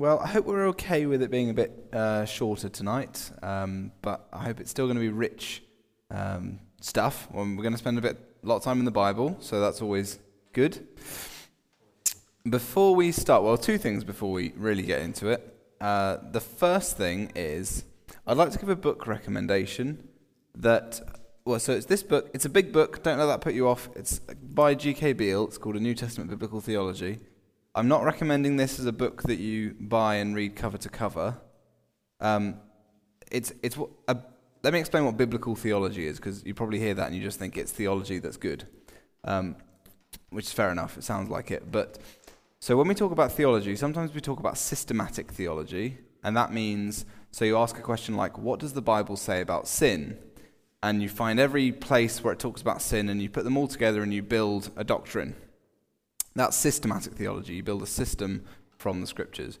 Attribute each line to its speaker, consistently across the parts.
Speaker 1: Well, I hope we're okay with it being a bit uh, shorter tonight, um, but I hope it's still going to be rich um, stuff. Well, we're going to spend a bit, a lot of time in the Bible, so that's always good. Before we start, well, two things before we really get into it. Uh, the first thing is I'd like to give a book recommendation that, well, so it's this book. It's a big book. Don't let that put you off. It's by G.K. Beale. It's called A New Testament Biblical Theology. I'm not recommending this as a book that you buy and read cover to cover. Um, it's it's let me explain what biblical theology is because you probably hear that and you just think it's theology that's good, um, which is fair enough. It sounds like it, but so when we talk about theology, sometimes we talk about systematic theology, and that means so you ask a question like, "What does the Bible say about sin?" And you find every place where it talks about sin, and you put them all together and you build a doctrine. That's systematic theology. You build a system from the scriptures.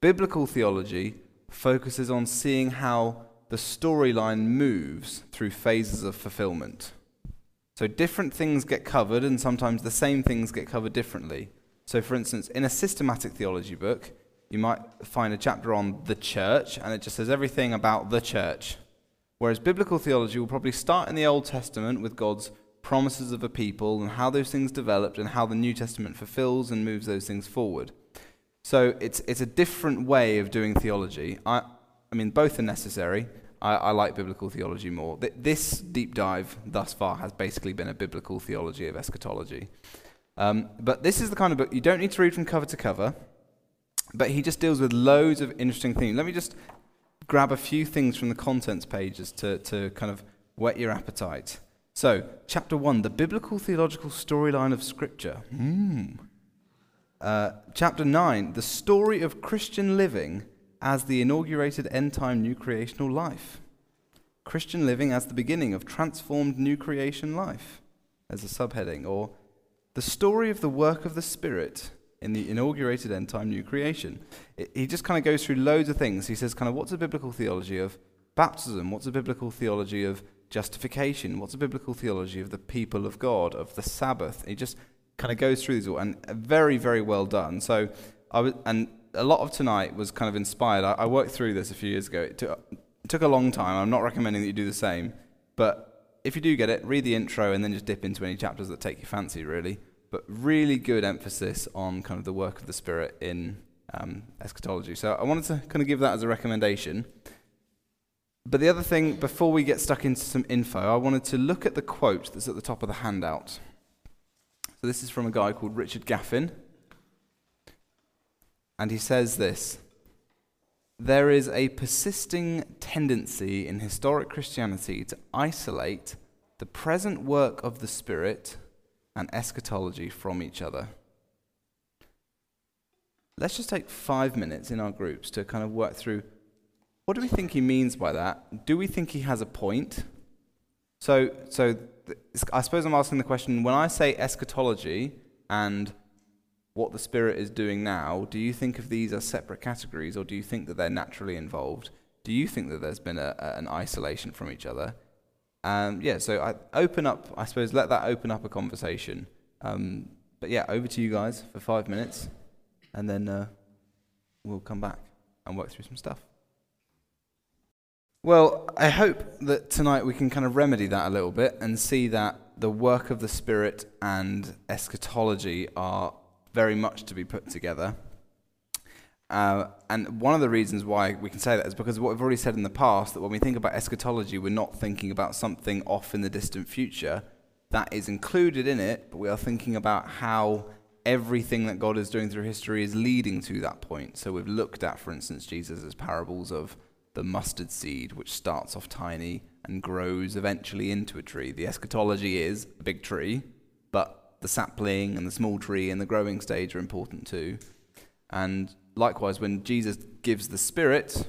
Speaker 1: Biblical theology focuses on seeing how the storyline moves through phases of fulfillment. So different things get covered, and sometimes the same things get covered differently. So, for instance, in a systematic theology book, you might find a chapter on the church, and it just says everything about the church. Whereas biblical theology will probably start in the Old Testament with God's promises of a people and how those things developed and how the New Testament fulfills and moves those things forward. So it's, it's a different way of doing theology. I, I mean, both are necessary. I, I like biblical theology more. This deep dive thus far has basically been a biblical theology of eschatology. Um, but this is the kind of book you don't need to read from cover to cover, but he just deals with loads of interesting things. Let me just grab a few things from the contents pages to, to kind of whet your appetite. So, chapter 1, the biblical theological storyline of Scripture. Mm. Uh, chapter 9, the story of Christian living as the inaugurated end time new creational life. Christian living as the beginning of transformed new creation life, as a subheading. Or the story of the work of the Spirit in the inaugurated end time new creation. It, he just kind of goes through loads of things. He says, kind of, what's a biblical theology of baptism? What's a biblical theology of justification? What's a biblical theology of the people of God, of the Sabbath? He just kind of goes through these all, and very, very well done. So, I was, and a lot of tonight was kind of inspired. I, I worked through this a few years ago. It took, it took a long time. I'm not recommending that you do the same, but if you do get it, read the intro and then just dip into any chapters that take your fancy, really. But really good emphasis on kind of the work of the Spirit in um, eschatology. So I wanted to kind of give that as a recommendation. But the other thing, before we get stuck into some info, I wanted to look at the quote that's at the top of the handout. So this is from a guy called Richard Gaffin. And he says this There is a persisting tendency in historic Christianity to isolate the present work of the Spirit and eschatology from each other. Let's just take five minutes in our groups to kind of work through what do we think he means by that? Do we think he has a point? So, so I suppose I'm asking the question when I say eschatology and what the Spirit is doing now, do you think of these as separate categories or do you think that they're naturally involved? Do you think that there's been a, a, an isolation from each other? Um, yeah, so I open up, I suppose, let that open up a conversation. Um, but yeah, over to you guys for five minutes and then uh, we'll come back and work through some stuff. Well, I hope that tonight we can kind of remedy that a little bit and see that the work of the Spirit and eschatology are very much to be put together. Uh, and one of the reasons why we can say that is because what we've already said in the past that when we think about eschatology, we're not thinking about something off in the distant future. That is included in it, but we are thinking about how everything that God is doing through history is leading to that point. So we've looked at, for instance, Jesus' parables of the mustard seed, which starts off tiny and grows eventually into a tree. The eschatology is a big tree, but the sapling and the small tree and the growing stage are important too. And likewise, when Jesus gives the Spirit,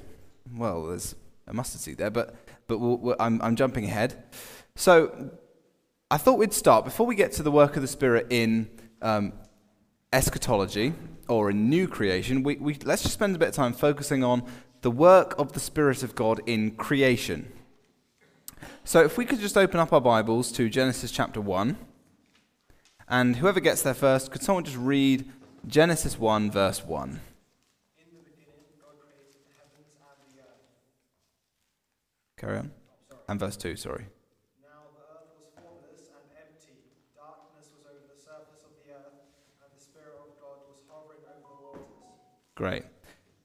Speaker 1: well, there's a mustard seed there, but, but we'll, we'll, I'm, I'm jumping ahead. So I thought we'd start, before we get to the work of the Spirit in um, eschatology or in new creation, we, we, let's just spend a bit of time focusing on the work of the Spirit of God in creation. So, if we could just open up our Bibles to Genesis chapter 1, and whoever gets there first, could someone just read Genesis 1, verse 1? Carry on. Oh, and verse 2, sorry.
Speaker 2: Now the earth was formless and empty. Darkness was over the surface of the earth, and the Spirit of God was hovering over the waters.
Speaker 1: Great.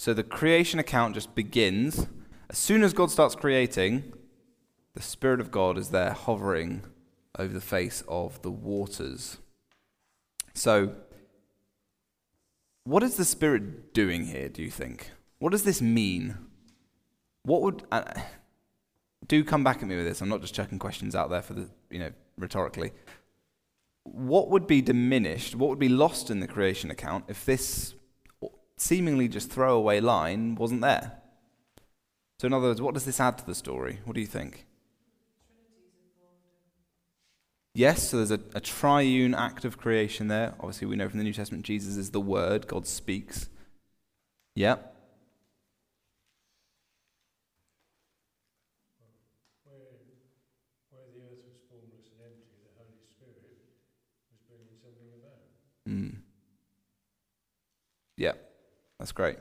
Speaker 1: So the creation account just begins. As soon as God starts creating, the Spirit of God is there hovering over the face of the waters. So, what is the Spirit doing here, do you think? What does this mean? What would. Uh, do come back at me with this. I'm not just chucking questions out there for the, you know, rhetorically. What would be diminished, what would be lost in the creation account if this seemingly just throwaway line wasn't there? So, in other words, what does this add to the story? What do you think? Yes, so there's a, a, triune act of creation there. Obviously, we know from the New Testament Jesus is the Word, God speaks. Yeah.
Speaker 3: Where, where the earth was formless and empty, the Holy Spirit was bringing something about.
Speaker 1: Mm. Yeah, that's great.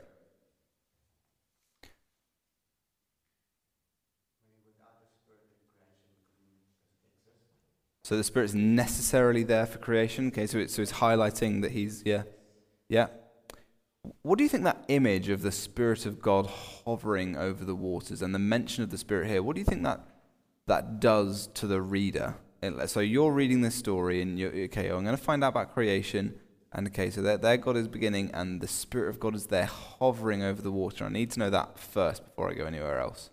Speaker 1: So the Spirit's necessarily there for creation. Okay, so it's, so it's highlighting that He's, yeah. Yeah. What do you think that image of the Spirit of God hovering over the waters and the mention of the Spirit here, what do you think that, that does to the reader? So you're reading this story and you're, okay, I'm going to find out about creation. And okay, so there, there God is beginning and the Spirit of God is there hovering over the water. I need to know that first before I go anywhere else.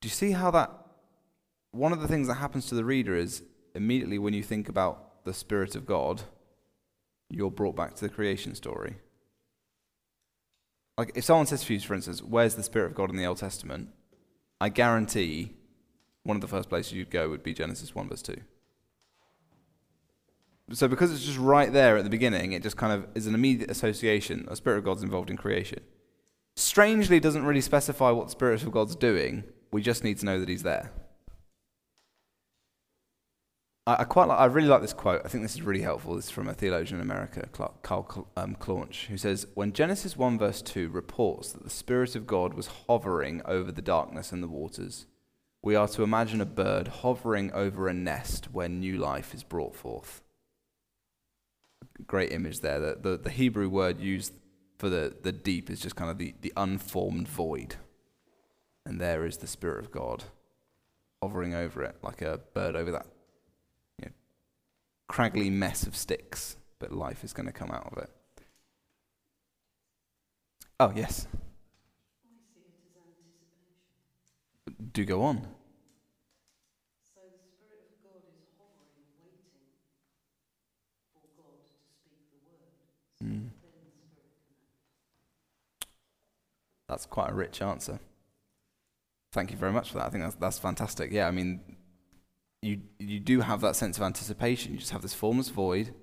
Speaker 1: Do you see how that one of the things that happens to the reader is immediately when you think about the Spirit of God, you're brought back to the creation story. Like, if someone says to you, for instance, where's the Spirit of God in the Old Testament? I guarantee one of the first places you'd go would be Genesis 1, verse 2. So, because it's just right there at the beginning, it just kind of is an immediate association. The Spirit of God's involved in creation. Strangely, doesn't really specify what the Spirit of God's doing. We just need to know that He's there. I, I quite like, I really like this quote. I think this is really helpful. This is from a theologian in America, Carl um, Claunch, who says, When Genesis 1 verse 2 reports that the Spirit of God was hovering over the darkness and the waters, we are to imagine a bird hovering over a nest where new life is brought forth. Great image there. The, the, the Hebrew word used for the, the deep is just kind of the, the unformed void. And there is the Spirit of God hovering over it like a bird over that craggly mess of sticks, but life is going to come out of it. Oh, yes. Do go on.
Speaker 4: So the Spirit of God is hovering, waiting for God to speak the word. So mm. then the Spirit can act.
Speaker 1: That's quite a rich answer. Thank you very much for that. I think that's, that's fantastic. Yeah, I mean, you, you do have that sense of anticipation. You just have this formless void.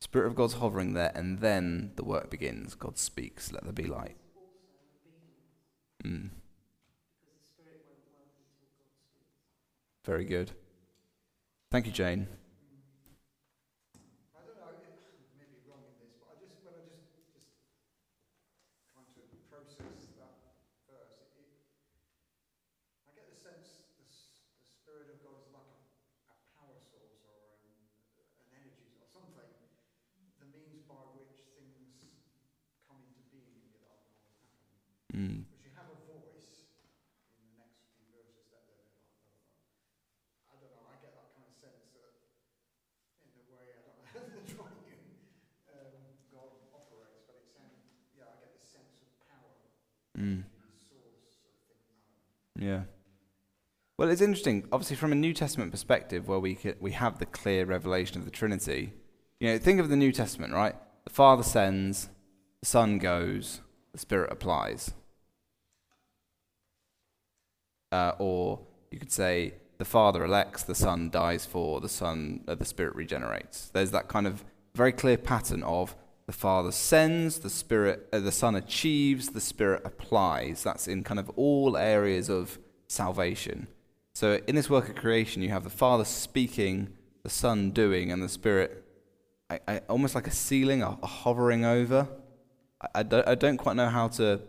Speaker 1: Spirit of God's hovering there, and then the work begins. God speaks, let there be light. Mm. Very good. Thank you, Jane.
Speaker 2: Mm. Because you have a voice in the next few verses that they're like, I don't know, I get that kind of sense that in the way, I don't know how the triune um, God operates, but it sounds, yeah, I get this sense of power. Mm. Source of things.
Speaker 1: Yeah. Well, it's interesting. Obviously, from a New Testament perspective, where we we have the clear revelation of the Trinity. You know, think of the New Testament, right? The Father sends, the Son goes, the Spirit applies. Uh, or you could say the Father elects, the Son dies for, the Son, uh, the Spirit regenerates. There's that kind of very clear pattern of the Father sends, the Spirit, uh, the Son achieves, the Spirit applies. That's in kind of all areas of salvation. So in this work of creation, you have the Father speaking, the Son doing, and the Spirit I, I, almost like a ceiling, a, a hovering over. I, I, don't, I don't quite know how to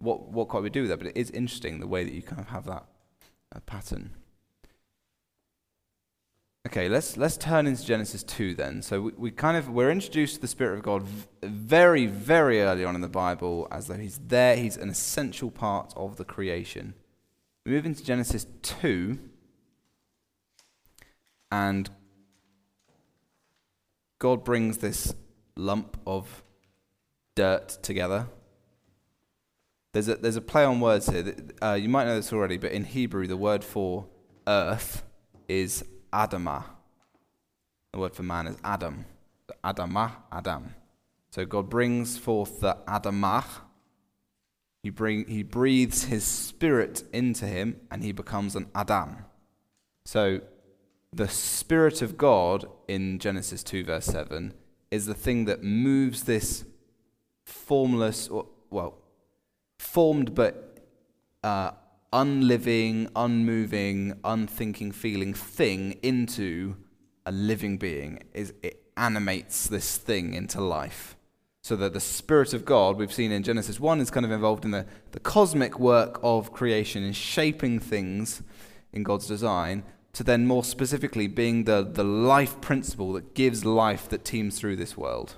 Speaker 1: what what quite we do with that, but it is interesting the way that you kind of have that uh, pattern. Okay, let's let's turn into Genesis two then. So we, we kind of we're introduced to the Spirit of God very very early on in the Bible, as though He's there. He's an essential part of the creation. We move into Genesis two, and God brings this lump of dirt together. There's a, there's a play on words here. Uh, you might know this already, but in Hebrew, the word for earth is Adamah. The word for man is Adam. Adamah, Adam. So God brings forth the Adamah. He, bring, he breathes his spirit into him, and he becomes an Adam. So the Spirit of God in Genesis 2, verse 7, is the thing that moves this formless, or, well, formed but uh, unliving, unmoving, unthinking, feeling thing into a living being. Is it animates this thing into life. So that the Spirit of God, we've seen in Genesis 1, is kind of involved in the, the cosmic work of creation in shaping things in God's design, to then more specifically being the, the life principle that gives life that teems through this world.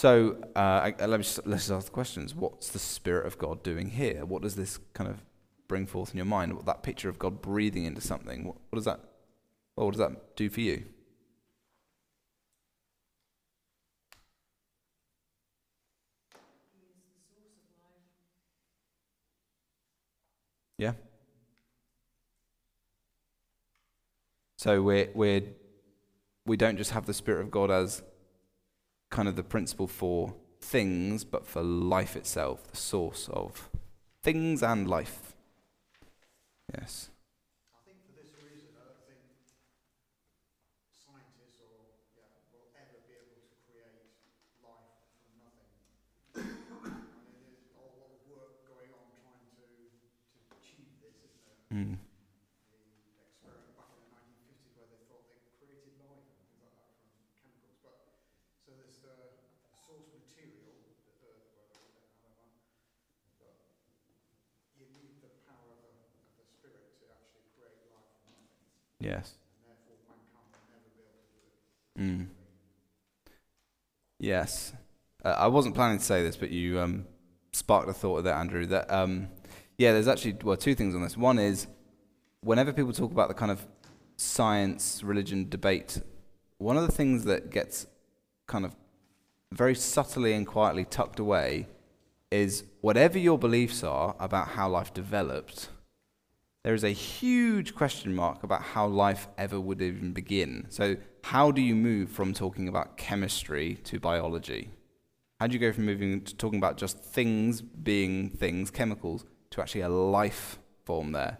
Speaker 1: So uh, I, let me just, let's ask the questions. What's the Spirit of God doing here? What does this kind of bring forth in your mind? What that picture of God breathing into something? What, what does that? Well, what does that do for you? Yeah. So we're we're we don't just have the Spirit of God as kind of the principle for things, but for life itself, the source of things and life. Yes.
Speaker 2: I think for this reason, I don't think scientists or yeah will ever be able to create life from nothing. I mean, there's a whole lot of work going on trying to to achieve this, isn't there?
Speaker 1: Mm.
Speaker 2: The experiment back in the 1950s where they thought they created life and things like that from chemicals. But so there's the source material, the earth, whatever, however. But you need the power of the, of the spirit to actually create life from nothing.
Speaker 1: Yes.
Speaker 2: and therefore mankind will never be able to do it.
Speaker 1: Mm. Yes. Uh, I wasn't planning to say this, but you um, sparked a thought of that, Andrew. That um, yeah, there's actually well two things on this. One is whenever people talk about the kind of science religion debate, one of the things that gets kind of very subtly and quietly tucked away is whatever your beliefs are about how life developed, there is a huge question mark about how life ever would even begin. So, how do you move from talking about chemistry to biology? How do you go from moving to talking about just things being things, chemicals, to actually a life form there?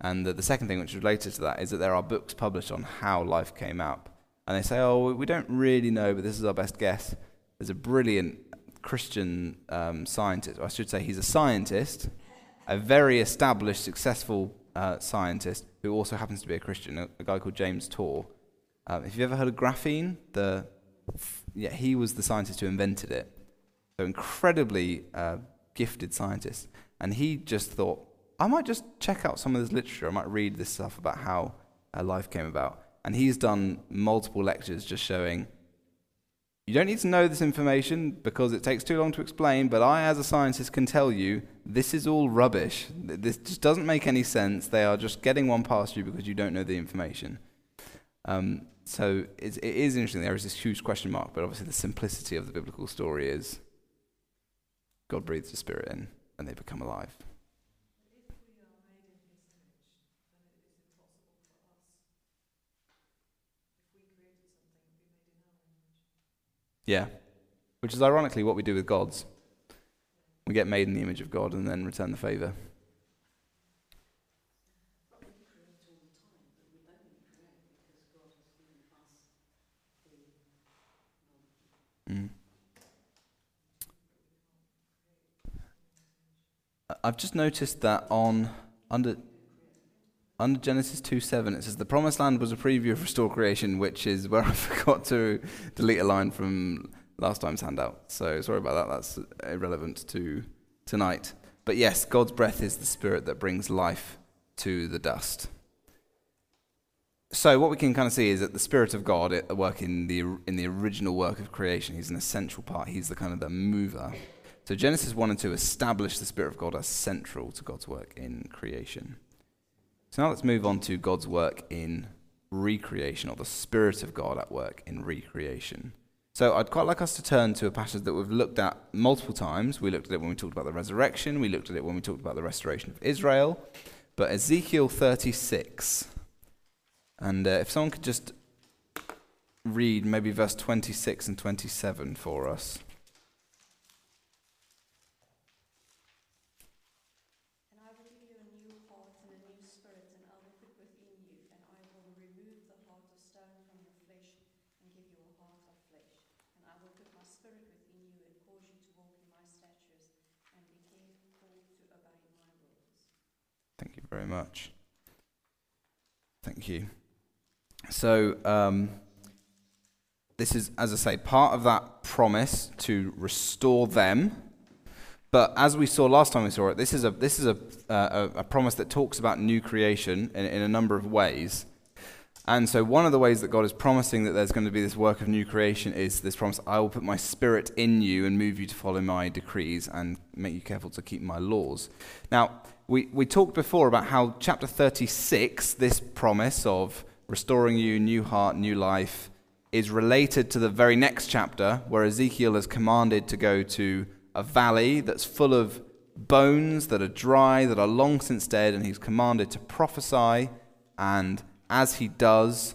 Speaker 1: And the, the second thing, which is related to that, is that there are books published on how life came up. And they say, oh, we don't really know, but this is our best guess. There's a brilliant Christian um, scientist, or I should say, he's a scientist, a very established, successful uh, scientist who also happens to be a Christian, a, a guy called James Tour. Um, have you ever heard of graphene? The, yeah, he was the scientist who invented it. So incredibly uh, gifted scientist. And he just thought, I might just check out some of this literature. I might read this stuff about how uh, life came about. And he's done multiple lectures just showing you don't need to know this information because it takes too long to explain, but I, as a scientist, can tell you this is all rubbish. This just doesn't make any sense. They are just getting one past you because you don't know the information. Um, so it's, it is interesting. There is this huge question mark, but obviously the simplicity of the biblical story is God breathes the Spirit in and they become alive. Yeah. Which is ironically what we do with gods. We get made in the image of God and then return the favor. Mm. I've just noticed that on under under Genesis 2 7, it says the promised land was a preview of restored creation, which is where I forgot to delete a line from last time's handout. So sorry about that. That's irrelevant to tonight. But yes, God's breath is the spirit that brings life to the dust. So what we can kind of see is that the spirit of God at work in the in the original work of creation. He's an essential part. He's the kind of the mover. So Genesis 1 and 2 establish the spirit of God as central to God's work in creation. So now let's move on to God's work in recreation, or the Spirit of God at work in recreation. So I'd quite like us to turn to a passage that we've looked at multiple times. We looked at it when we talked about the resurrection, we looked at it when we talked about the restoration of Israel. But Ezekiel 36. And uh, if someone could just read maybe verse 26 and 27 for us.
Speaker 5: And I will give you a new heart and a new spirit, and I will put within you, and I will remove the heart of stone from your flesh, and give you a heart of flesh. And I will put my spirit within you, and cause you to walk in my statutes, and be careful to obey my rules.
Speaker 1: Thank you very much. Thank you. So, um, this is, as I say, part of that promise to restore them. But as we saw last time we saw it, this is a, this is a, uh, a, a promise that talks about new creation in, in a number of ways. And so, one of the ways that God is promising that there's going to be this work of new creation is this promise I will put my spirit in you and move you to follow my decrees and make you careful to keep my laws. Now, we, we talked before about how chapter 36, this promise of restoring you, new heart, new life, is related to the very next chapter where Ezekiel is commanded to go to a valley that's full of bones that are dry, that are long since dead, and he's commanded to prophesy. And as he does,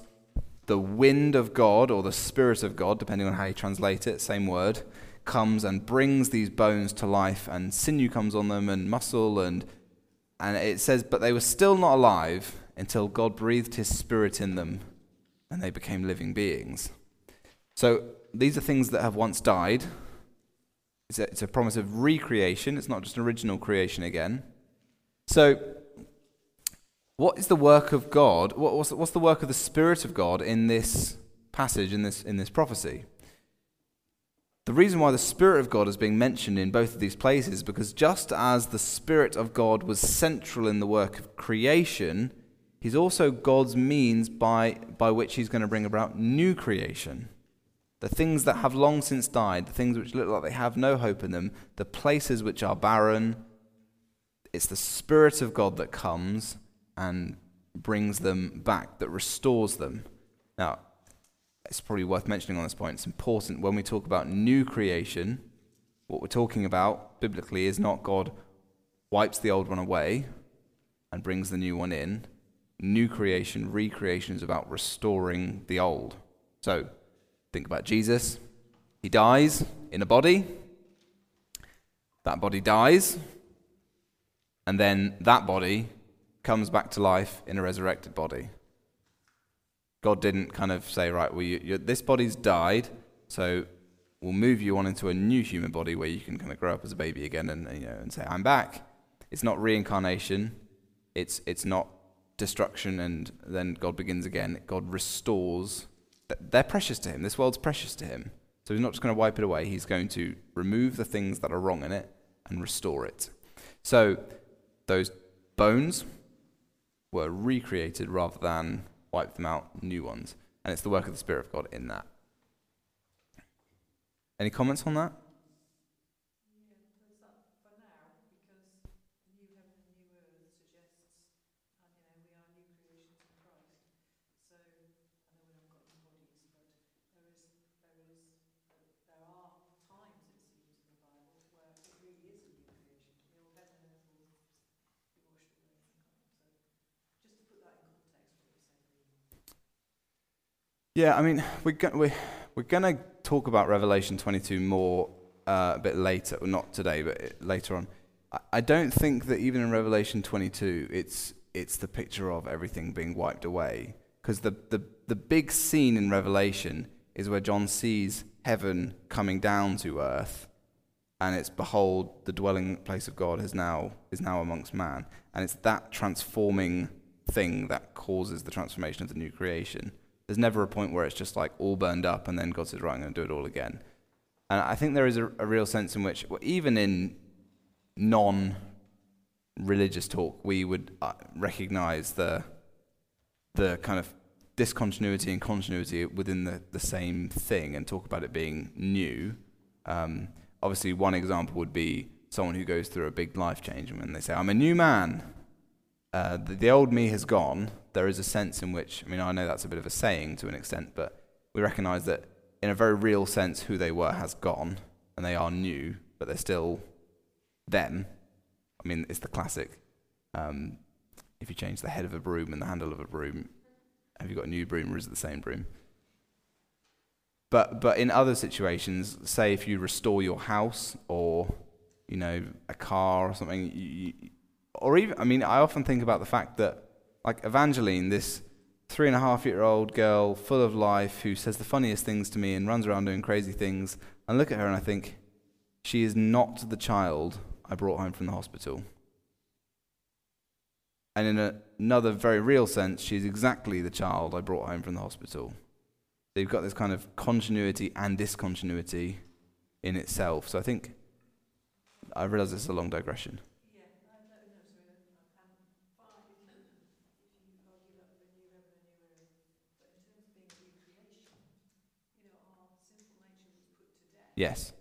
Speaker 1: the wind of God, or the Spirit of God, depending on how you translate it, same word, comes and brings these bones to life, and sinew comes on them, and muscle, and and it says, but they were still not alive until God breathed his spirit in them and they became living beings. So these are things that have once died. It's a, it's a promise of recreation, it's not just original creation again. So, what is the work of God? What, what's, what's the work of the Spirit of God in this passage, in this, in this prophecy? The reason why the Spirit of God is being mentioned in both of these places is because just as the Spirit of God was central in the work of creation, He's also God's means by, by which He's going to bring about new creation. The things that have long since died, the things which look like they have no hope in them, the places which are barren, it's the Spirit of God that comes and brings them back, that restores them. Now, it's probably worth mentioning on this point. It's important when we talk about new creation, what we're talking about biblically is not God wipes the old one away and brings the new one in. New creation, recreation is about restoring the old. So, think about Jesus. He dies in a body. That body dies. And then that body comes back to life in a resurrected body. God didn't kind of say, right, well, you, this body's died, so we'll move you on into a new human body where you can kind of grow up as a baby again and, you know, and say, I'm back. It's not reincarnation. It's, it's not destruction and then God begins again. God restores. They're precious to him. This world's precious to him. So he's not just going to wipe it away. He's going to remove the things that are wrong in it and restore it. So those bones were recreated rather than wipe them out, new ones. And it's the work of the Spirit of God in that. Any comments on that? Yeah, I mean, we're, go- we're, we're going to talk about Revelation 22 more uh, a bit later, well, not today, but it- later on. I, I don't think that even in Revelation 22, it's, it's the picture of everything being wiped away. Because the, the, the big scene in Revelation is where John sees heaven coming down to earth, and it's, behold, the dwelling place of God is now, is now amongst man. And it's that transforming thing that causes the transformation of the new creation. There's never a point where it's just like all burned up and then God says, right, I'm going to do it all again. And I think there is a, a real sense in which, well, even in non-religious talk, we would uh, recognize the the kind of discontinuity and continuity within the, the same thing and talk about it being new. Um, obviously, one example would be someone who goes through a big life change and when they say, I'm a new man, uh, the, the old me has gone. There is a sense in which, I mean, I know that's a bit of a saying to an extent, but we recognize that in a very real sense, who they were has gone and they are new, but they're still them. I mean, it's the classic. Um, if you change the head of a broom and the handle of a broom, have you got a new broom or is it the same broom? But but in other situations, say if you restore your house or you know a car or something, you, you, or even I mean, I often think about the fact that like Evangeline, this three and a half year old girl full of life who says the funniest things to me and runs around doing crazy things, I look at her and I think she is not the child I brought home from the hospital. And in a, another very real sense, she's exactly the child I brought home from the hospital. So you've got this kind of continuity and discontinuity in itself. So I think I realise this is a long digression.
Speaker 4: Yeah, no, no, no, sorry, I can fine if you, if you argue that for a new heaven and a new earth, but in terms of being a new creation, you know, our sinful nature was put to death
Speaker 1: Yes.
Speaker 4: on the cross. So the work of the Spirit in a new creation within us, in God's um, character being formed in us and God's Spirit living in us, that's a new creation.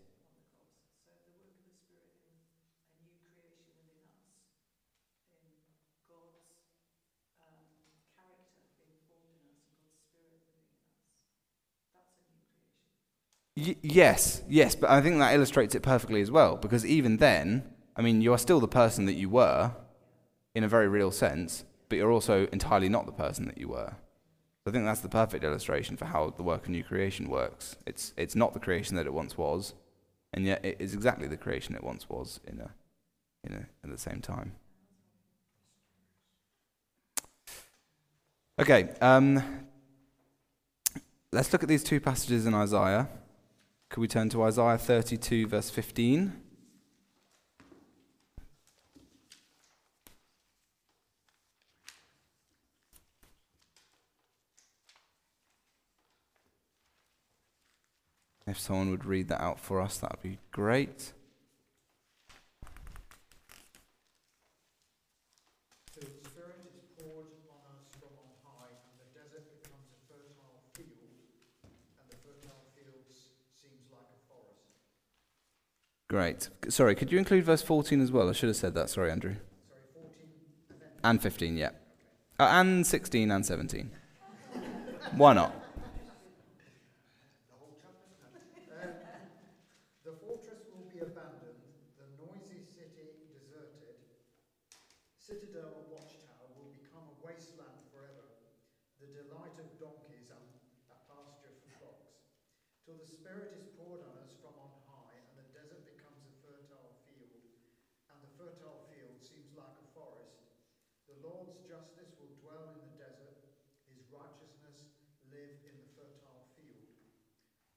Speaker 1: Y- yes, yes, but I think that illustrates it perfectly as well, because even then, I mean, you are still the person that you were in a very real sense, but you're also entirely not the person that you were. I think that's the perfect illustration for how the work of new creation works. It's, it's not the creation that it once was, and yet it is exactly the creation it once was in a, in a, at the same time. Okay, um, let's look at these two passages in Isaiah. Could we turn to Isaiah 32, verse 15? If someone would read that out for us, that would be great.
Speaker 2: The Spirit is poured on us from on high, and the desert becomes a fertile field, and the fertile fields seems like a forest.
Speaker 1: Great. Sorry, could you include verse 14 as well? I should have said that. Sorry, Andrew.
Speaker 2: Sorry, 14 and then
Speaker 1: And 15, yeah. Uh, and 16 and 17. Why not?
Speaker 2: the whole chapter. Um, the fortress will be abandoned, the noisy city deserted. Citadel and watchtower will become a wasteland forever, the delight of donkeys and a pasture for flocks. Till the Spirit is poured on us from on high, and the desert becomes a fertile field, and the fertile field seems like a forest. The Lord's justice will dwell in the desert, his righteousness live in the fertile field.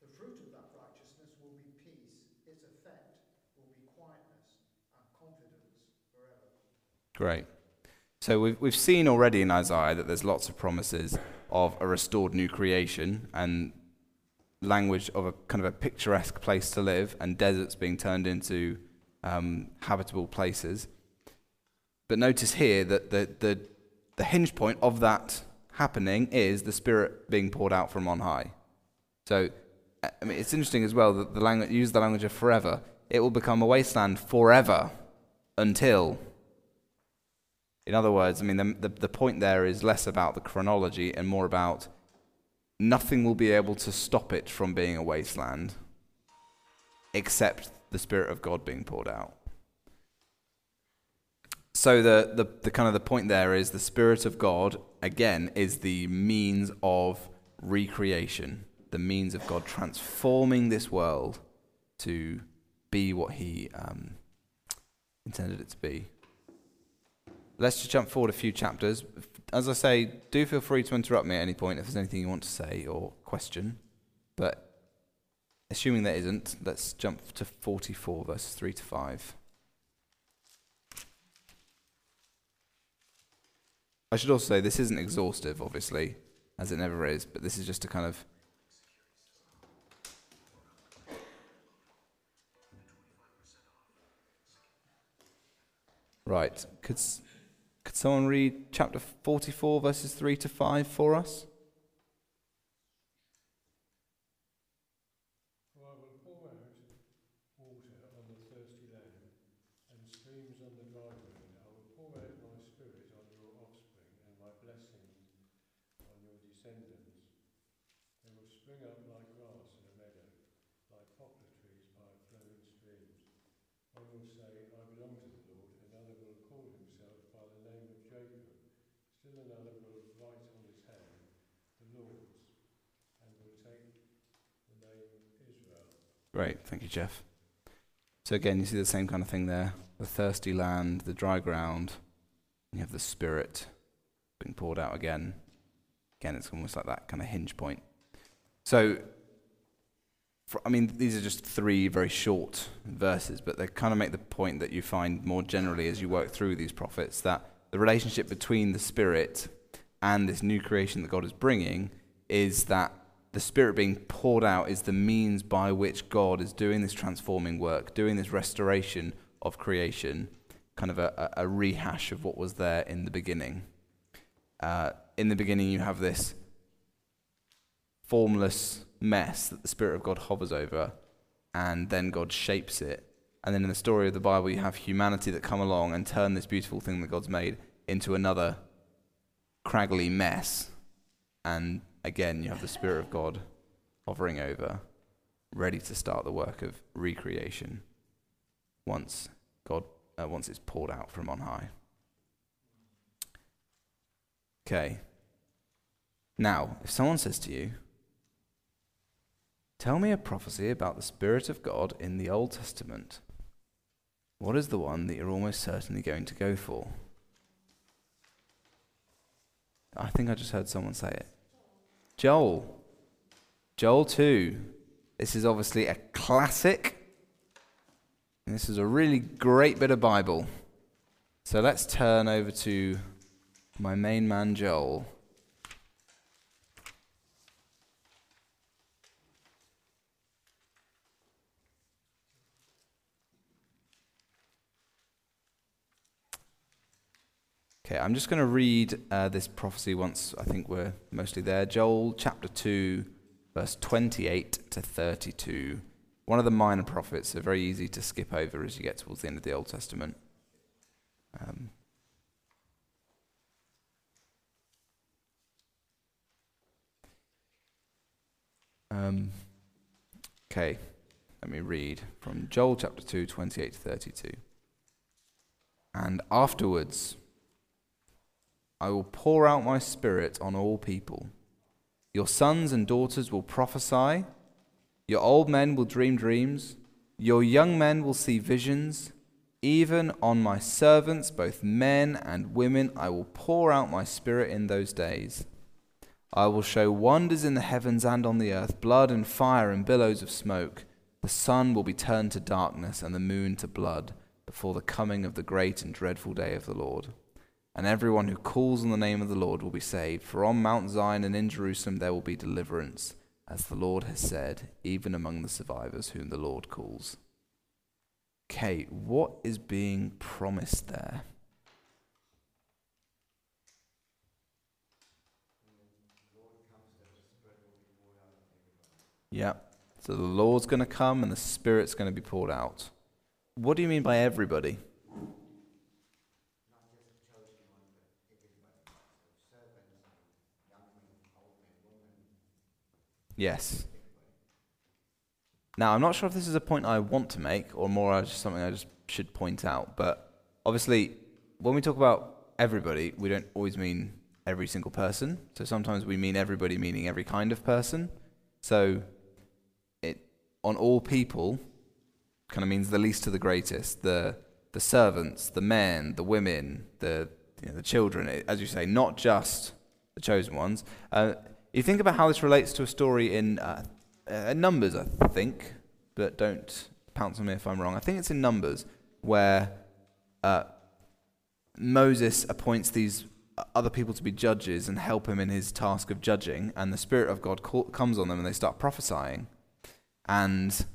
Speaker 2: The fruit of that righteousness will be peace, its effect will be quietness and confidence forever.
Speaker 1: Great. So we've, we've seen already in Isaiah that there's lots of promises of a restored new creation and language of a kind of a picturesque place to live and deserts being turned into um, habitable places. But notice here that the, the, the hinge point of that happening is the Spirit being poured out from on high. So I mean, it's interesting as well that the language, use the language of forever. It will become a wasteland forever until in other words, I mean, the, the, the, point there is less about the chronology and more about nothing will be able to stop it from being a wasteland except the Spirit of God being poured out. So the, the, the kind of the point there is the Spirit of God, again, is the means of recreation, the means of God transforming this world to be what He um, intended it to be. Let's just jump forward a few chapters. As I say, do feel free to interrupt me at any point if there's anything you want to say or question. But assuming there isn't, let's jump to 44, verses 3 to 5. I should also say this isn't exhaustive, obviously, as it never is, but this is just a kind of Right. S- could someone read chapter 44, verses 3 to 5 for us?
Speaker 3: For I will pour out water on the thirsty land, and streams on the dry land. I will pour out my spirit on your offspring, and my blessings on your descendants. They will spring up like grass in a meadow, like poplar trees by flowing streams. One will say, I belong to the Lord, another will call himself by the name of Jacob. Still another will write on his hand, the Lord's, and will take the name Israel.
Speaker 1: Great. Thank you, Jeff. So, again, you see the same kind of thing there the thirsty land, the dry ground, you have the Spirit being poured out again. Again, it's almost like that kind of hinge point. So, I mean, these are just three very short verses, but they kind of make the point that you find more generally as you work through these prophets that the relationship between the Spirit and this new creation that God is bringing is that the Spirit being poured out is the means by which God is doing this transforming work, doing this restoration of creation, kind of a, a rehash of what was there in the beginning. Uh, in the beginning, you have this formless mess that the Spirit of God hovers over, and then God shapes it. And then in the story of the Bible, you have humanity that come along and turn this beautiful thing that God's made into another craggly mess. And again, you have the Spirit of God hovering over, ready to start the work of recreation once God uh, once it's poured out from on high. Okay. Now, if someone says to you, Tell me a prophecy about the Spirit of God in the Old Testament. What is the one that you're almost certainly going to go for? I think I just heard someone say it. Joel. Joel 2. This is obviously a classic. And this is a really great bit of Bible. So let's turn over to my main man, Joel. Okay, I'm just going to read uh, this prophecy once I think we're mostly there. Joel chapter 2, verse 28 to 32. One of the minor prophets, so very easy to skip over as you get towards the end of the Old Testament. Um, um, okay, let me read from Joel chapter 2, 28 to 32. And afterwards, I will pour out my spirit on all people. Your sons and daughters will prophesy. Your old men will dream dreams. Your young men will see visions. Even on my servants, both men and women, I will pour out my spirit in those days. I will show wonders in the heavens and on the earth blood and fire and billows of smoke. The sun will be turned to darkness and the moon to blood before the coming of the great and dreadful day of the Lord and everyone who calls on the name of the Lord will be saved. For on Mount Zion and in Jerusalem there will be deliverance, as the Lord has said, even among the survivors whom the Lord calls. Okay, what is being promised there? Yeah. So the Lord's going to come and the Spirit's going to be poured out. What do you mean by everybody? Yes. Now, I'm not sure if this is a point I want to make or more just something I just should point out, but obviously, when we talk about everybody, we don't always mean every single person. So sometimes we mean everybody meaning every kind of person. So it on all people kind of means the least to the greatest, the the servants, the men, the women, the you know, the children, as you say, not just the chosen ones. Uh, you think about how this relates to a story in uh, uh, Numbers, I think, but don't pounce on me if I'm wrong. I think it's in Numbers where uh, Moses appoints these other people to be judges and help him in his task of judging, and the Spirit of God call, comes on them and they start prophesying. And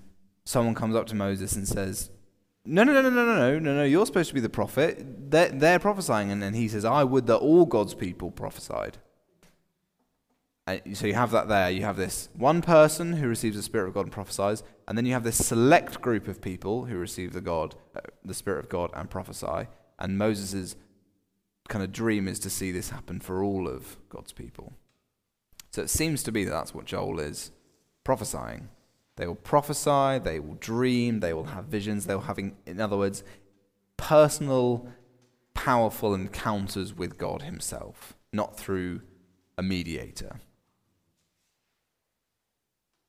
Speaker 1: someone comes up to Moses and says, no, no, no, no, no, no, no, no. You're supposed to be the prophet. They're, they're prophesying, and then he says, I would that all God's people prophesied. And so you have that there. You have this one person who receives the Spirit of God and prophesies, and then you have this select group of people who receive the God, uh, the Spirit of God, and prophesy. And Moses' kind of dream is to see this happen for all of God's people. So it seems to be that that's what Joel is prophesying. They will prophesy, they will dream, they will have visions, they will have, in other words, personal, powerful encounters with God Himself, not through a mediator.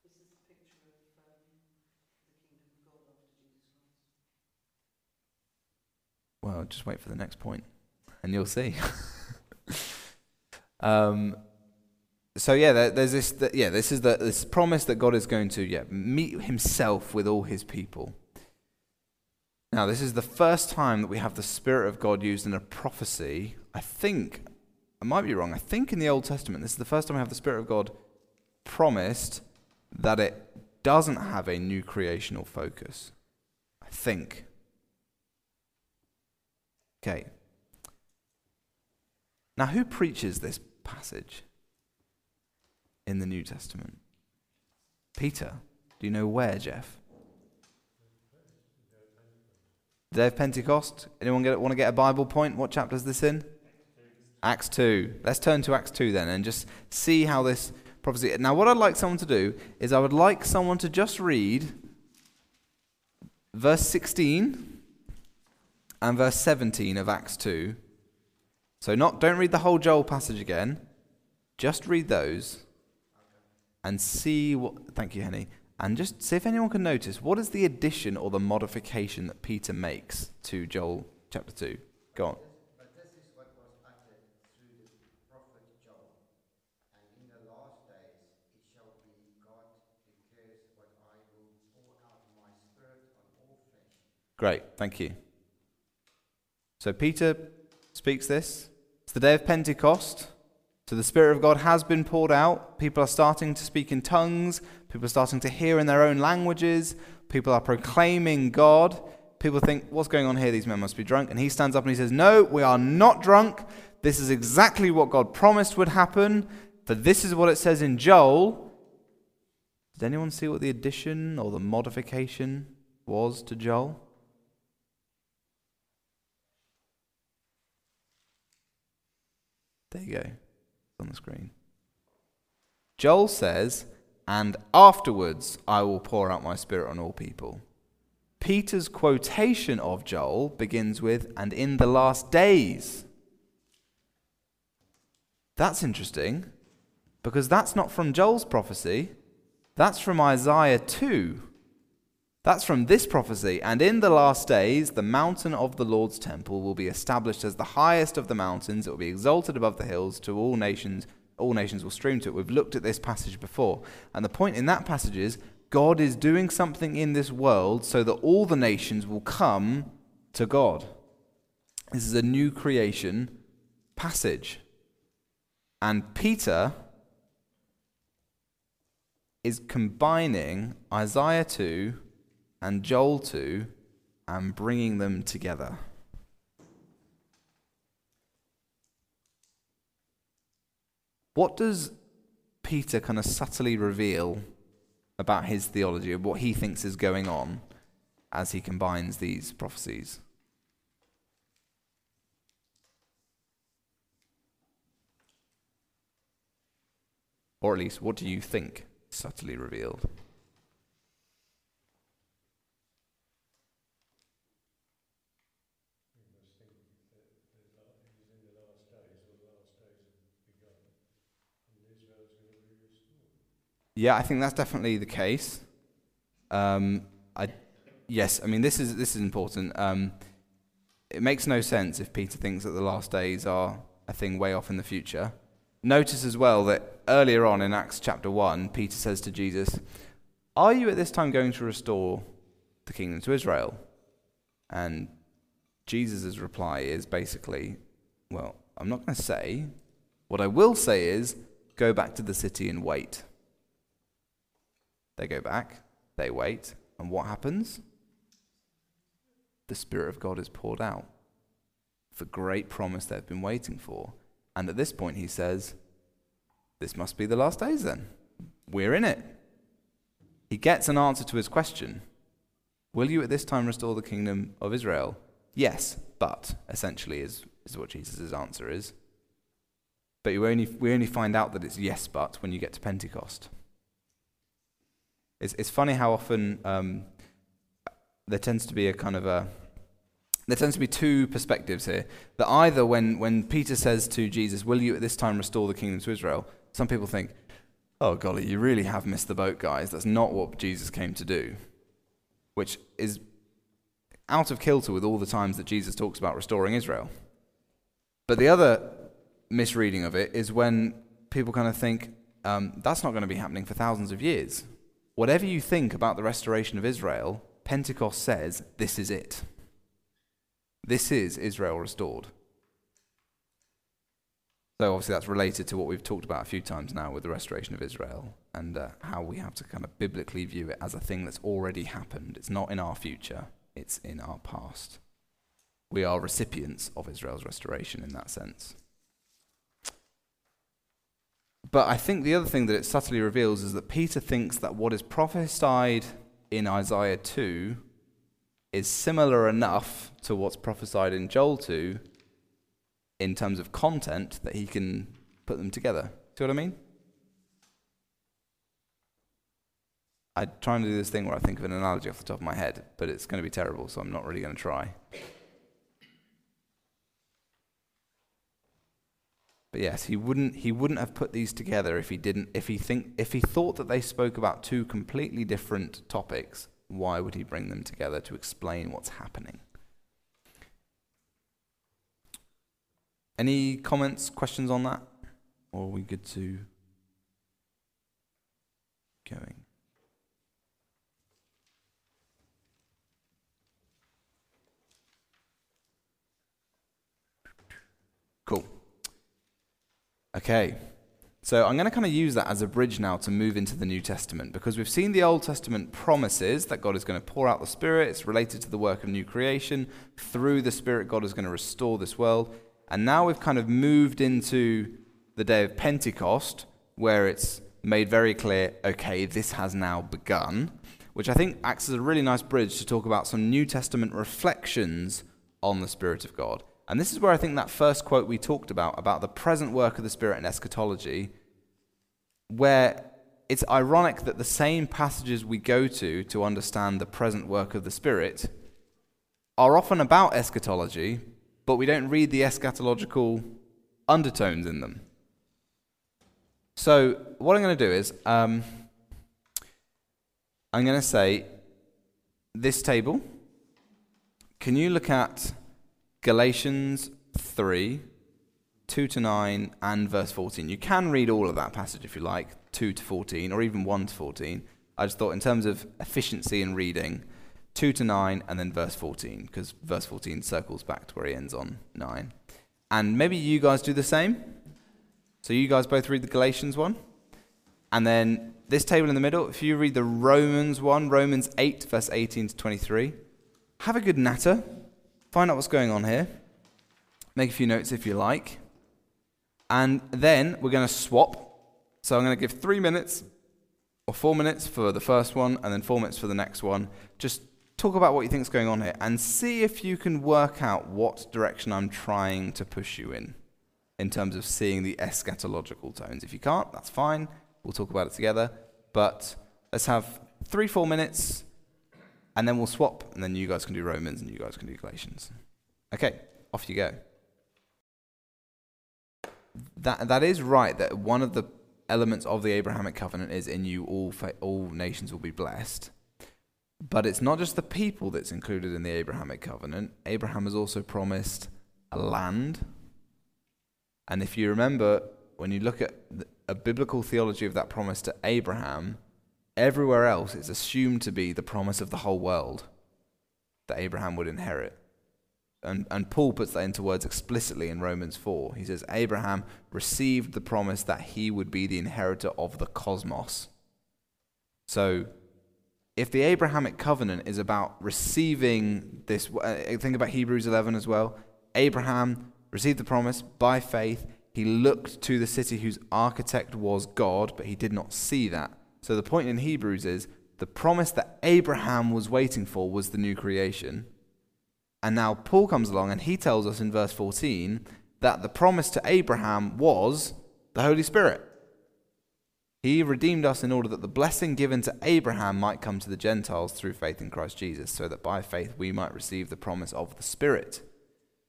Speaker 4: This is a picture of um, the kingdom of God after Jesus Christ.
Speaker 1: Well, just wait for the next point, and you'll see. um, so yeah, there, there's this. The, yeah, this is the this promise that God is going to yeah meet Himself with all His people. Now, this is the first time that we have the Spirit of God used in a prophecy. I think I might be wrong. I think in the Old Testament, this is the first time we have the Spirit of God promised that it doesn't have a new creational focus. I think. Okay. Now, who preaches this passage in the New Testament? Peter. Do you know where, Jeff? The day of Pentecost. Anyone get, want to get a Bible point? What chapter is this in? Acts 2. Let's turn to Acts 2 then and just see how this prophecy. Now, what I'd like someone to do is I would like someone to just read verse 16 and verse 17 of Acts 2. So not don't read the whole Joel passage again. Just read those and see what thank you, Henny. And just see if anyone can notice what is the addition or the modification that Peter makes to Joel chapter 2. Go on.
Speaker 2: But this is what was uttered through the prophet Joel. And in the last days it shall be, God declares what I will pour out my spirit on all flesh.
Speaker 1: Great, thank you. So Peter speaks this. It's the day of Pentecost. So the Spirit of God has been poured out. People are starting to speak in tongues. People are starting to hear in their own languages. People are proclaiming God. People think, what's going on here? These men must be drunk. And he stands up and he says, No, we are not drunk. This is exactly what God promised would happen. For this is what it says in Joel. Did anyone see what the addition or the modification was to Joel? There you go. It's on the screen. Joel says, And afterwards I will pour out my spirit on all people. Peter's quotation of Joel begins with, And in the last days. That's interesting because that's not from Joel's prophecy, that's from Isaiah 2. That's from this prophecy. And in the last days, the mountain of the Lord's temple will be established as the highest of the mountains. It will be exalted above the hills to all nations. All nations will stream to it. We've looked at this passage before. And the point in that passage is God is doing something in this world so that all the nations will come to God. This is a new creation passage. And Peter is combining Isaiah 2 and Joel 2 and bringing them together. What does Peter kind of subtly reveal about his theology of what he thinks is going on as he combines these prophecies? Or at least, what do you think subtly revealed?
Speaker 3: We must think that the la- he's in the last days, or the last days have begun, and Israel's going to be restored.
Speaker 1: Yeah, I think that's definitely the case. Um, I, yes, I mean this is this is important. Um, it makes no sense if Peter thinks that the last days are a thing way off in the future. Notice as well that earlier on in Acts chapter one, Peter says to Jesus, "Are you at this time going to restore the kingdom to Israel?" And Jesus' reply is basically, "Well, I'm not going to say. What I will say is, go back to the city and wait." They go back, they wait, and what happens? the Spirit of God is poured out. The great promise they've been waiting for. And at this point, he says, This must be the last days then. We're in it. He gets an answer to his question Will you at this time restore the kingdom of Israel? Yes, but, essentially, is, is what Jesus' answer is. But only, we only find out that it's yes, but when you get to Pentecost. It's, it's funny how often um, there tends to be a kind of a there tends to be two perspectives here. That either when, when Peter says to Jesus, Will you at this time restore the kingdom to Israel? Some people think, Oh, golly, you really have missed the boat, guys. That's not what Jesus came to do. Which is out of kilter with all the times that Jesus talks about restoring Israel. But the other misreading of it is when people kind of think, um, That's not going to be happening for thousands of years. Whatever you think about the restoration of Israel, Pentecost says this is it. This is Israel restored. So, obviously, that's related to what we've talked about a few times now with the restoration of Israel and uh, how we have to kind of biblically view it as a thing that's already happened. It's not in our future, it's in our past. We are recipients of Israel's restoration in that sense. But I think the other thing that it subtly reveals is that Peter thinks that what is prophesied in Isaiah 2 is similar enough to what's prophesied in Joel 2 in terms of content that he can put them together. See what I mean? I'm trying to do this thing where I think of an analogy off the top of my head, but it's going to be terrible, so I'm not really going to try. But yes, he wouldn't he wouldn't have put these together if he didn't if he think if he thought that they spoke about two completely different topics, why would he bring them together to explain what's happening? Any comments, questions on that? Or are we good to going? Okay. So I'm going to kind of use that as a bridge now to move into the New Testament because we've seen the Old Testament promises that God is going to pour out the Spirit. It's related to the work of new creation. Through the Spirit, God is going to restore this world. And now we've kind of moved into the day of Pentecost where it's made very clear okay, this has now begun, which I think acts as a really nice bridge to talk about some New Testament reflections on the Spirit of God. And this is where I think that first quote we talked about, about the present work of the Spirit in eschatology, where it's ironic that the same passages we go to to understand the present work of the Spirit are often about eschatology, but we don't read the eschatological undertones in them. So, what I'm going to do is um, I'm going to say this table. Can you look at Galatians 3, 2 to 9, and verse 14. You can read all of that passage if you like, 2 to 14, or even 1 to 14. I just thought, in terms of efficiency in reading, 2 to 9, and then verse 14, because verse 14 circles back to where he ends on 9. And maybe you guys do the same. So you guys both read the Galatians one. And then this table in the middle, if you read the Romans one, Romans 8, verse 18 to 23, have a good natter find out what's going on here, make a few notes if you like, and then we're going to swap. So I'm going to give three minutes or four minutes for the first one, and then four minutes for the next one. Just talk about what you think is going on here, and see if you can work out what direction I'm trying to push you in, in terms of seeing the eschatological tones. If you can't, that's fine. We'll talk about it together. But let's have three, four minutes and then we'll swap, and then you guys can do Romans and you guys can do Galatians. Okay, off you go. That, that is right, that one of the elements of the Abrahamic covenant is in you all, all nations will be blessed. But it's not just the people that's included in the Abrahamic covenant. Abraham has also promised a land. And if you remember, when you look at a biblical theology of that promise to Abraham, Everywhere else, it's assumed to be the promise of the whole world that Abraham would inherit. And, and Paul puts that into words explicitly in Romans 4. He says, Abraham received the promise that he would be the inheritor of the cosmos. So, if the Abrahamic covenant is about receiving this, uh, think about Hebrews 11 as well. Abraham received the promise by faith. He looked to the city whose architect was God, but he did not see that. So the point in Hebrews is the promise that Abraham was waiting for was the new creation. And now Paul comes along and he tells us in verse 14 that the promise to Abraham was the Holy Spirit. He redeemed us in order that the blessing given to Abraham might come to the Gentiles through faith in Christ Jesus, so that by faith we might receive the promise of the Spirit.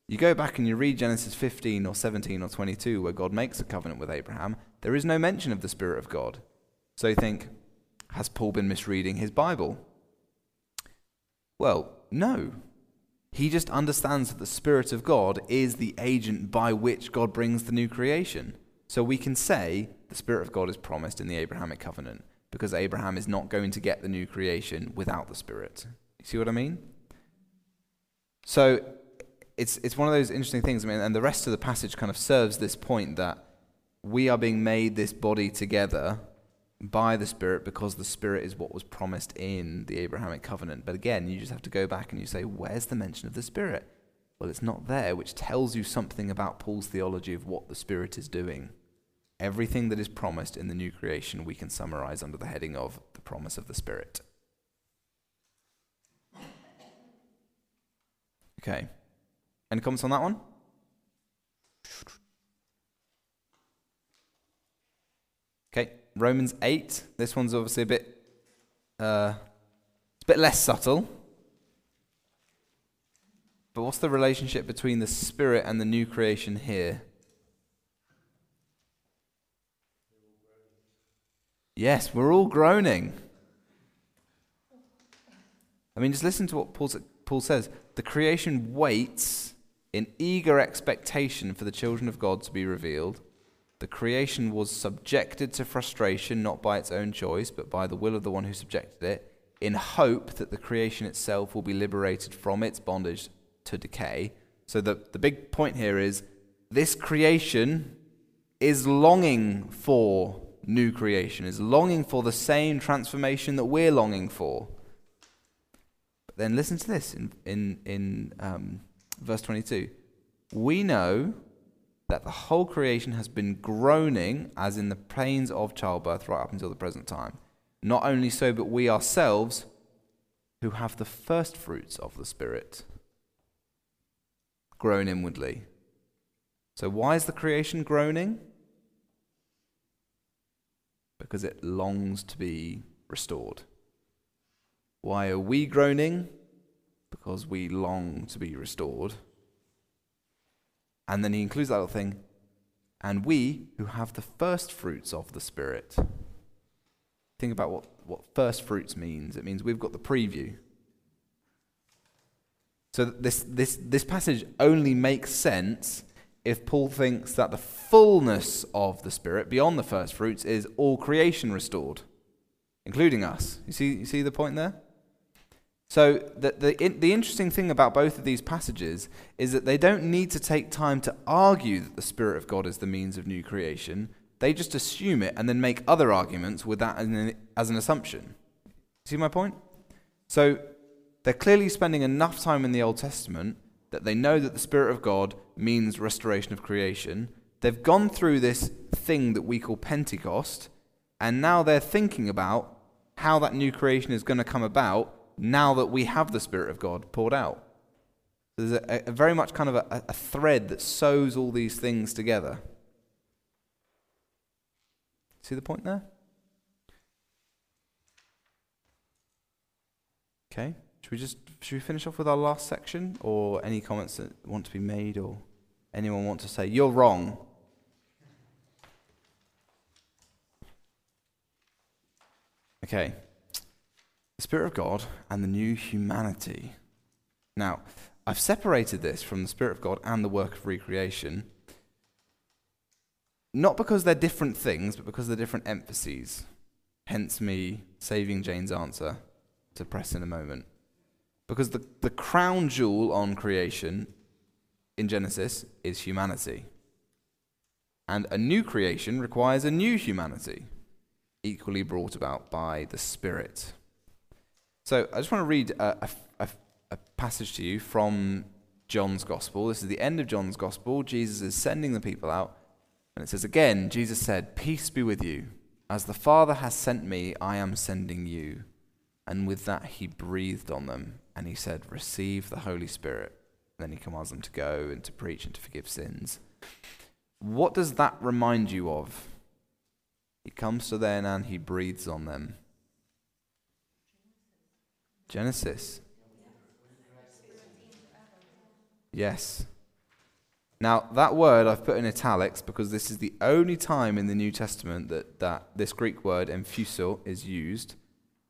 Speaker 1: You go back and you read Genesis 15 or 17 or 22, where God makes a covenant with Abraham, there is no mention of the Spirit of God. So you think, has Paul been misreading his Bible? Well, no. He just understands that the Spirit of God is the agent by which God brings the new creation. So we can say the Spirit of God is promised in the Abrahamic covenant because Abraham is not going to get the new creation without the Spirit. You see what I mean? So it's, it's one of those interesting things. I mean, and the rest of the passage kind of serves this point that we are being made this body together by the Spirit because the Spirit is what was promised in the Abrahamic covenant. But again, you just have to go back and you say, where's the mention of the Spirit? Well, it's not there, which tells you something about Paul's theology of what the Spirit is doing. Everything that is promised in the new creation we can summarize under the heading of the promise of the Spirit. Okay. Any comments on that one? Okay, Romans 8. This one's obviously a bit uh, a bit less subtle. But what's the relationship between the Spirit and the new creation here? Yes, we're all groaning. I mean, just listen to what Paul, Paul says. The creation waits in eager expectation for the children of God to be revealed. The creation was subjected to frustration, not by its own choice, but by the will of the one who subjected it, in hope that the creation itself will be liberated from its bondage to decay. So, the, the big point here is this creation is longing for new creation, is longing for the same transformation that we're longing for. But then listen to this in, in, in um, verse 22. We know that the whole creation has been groaning as in the pains of childbirth right up until the present time. Not only so, but we ourselves, who have the first fruits of the Spirit, groan inwardly. So, why is the creation groaning? because it longs to be restored. Why are we groaning? Because we long to be restored. And then he includes that little thing, and we who have the first fruits of the Spirit. Think about what, what first fruits means. It means we've got the preview. So this, this, this passage only makes sense if Paul thinks that the fullness of the Spirit, beyond the first fruits, is all creation restored, including us. You see, you see the point there? So, the, the, the interesting thing about both of these passages is that they don't need to take time to argue that the Spirit of God is the means of new creation. They just assume it and then make other arguments with that as an, as an assumption. See my point? So, they're clearly spending enough time in the Old Testament that they know that the Spirit of God means restoration of creation. They've gone through this thing that we call Pentecost, and now they're thinking about how that new creation is going to come about now that we have the Spirit of God poured out. There's a, a very much kind of a, a thread that sews all these things together. See the point there? Okay. Should we just should we finish off with our last section, or any comments that want to be made, or anyone want to say you're wrong? Okay, the Spirit of God and the new humanity. Now, I've separated this from the Spirit of God and the work of recreation, not because they're different things, but because they're different emphases. Hence, me saving Jane's answer to press in a moment. Because the, the crown jewel on creation in Genesis is humanity. And a new creation requires a new humanity, equally brought about by the Spirit. So I just want to read a, a, a, passage to you from John's Gospel. This is the end of John's Gospel. Jesus is sending the people out. And it says, Again, Jesus said, Peace be with you. As the Father has sent me, I am sending you. And with that, he breathed on them and he said, Receive the Holy Spirit. And then he commands them to go and to preach and to forgive sins. What does that remind you of? He comes to them and he breathes on them. Genesis. Yes. Now, that word I've put in italics because this is the only time in the New Testament that, that this Greek word, emphuso, is used.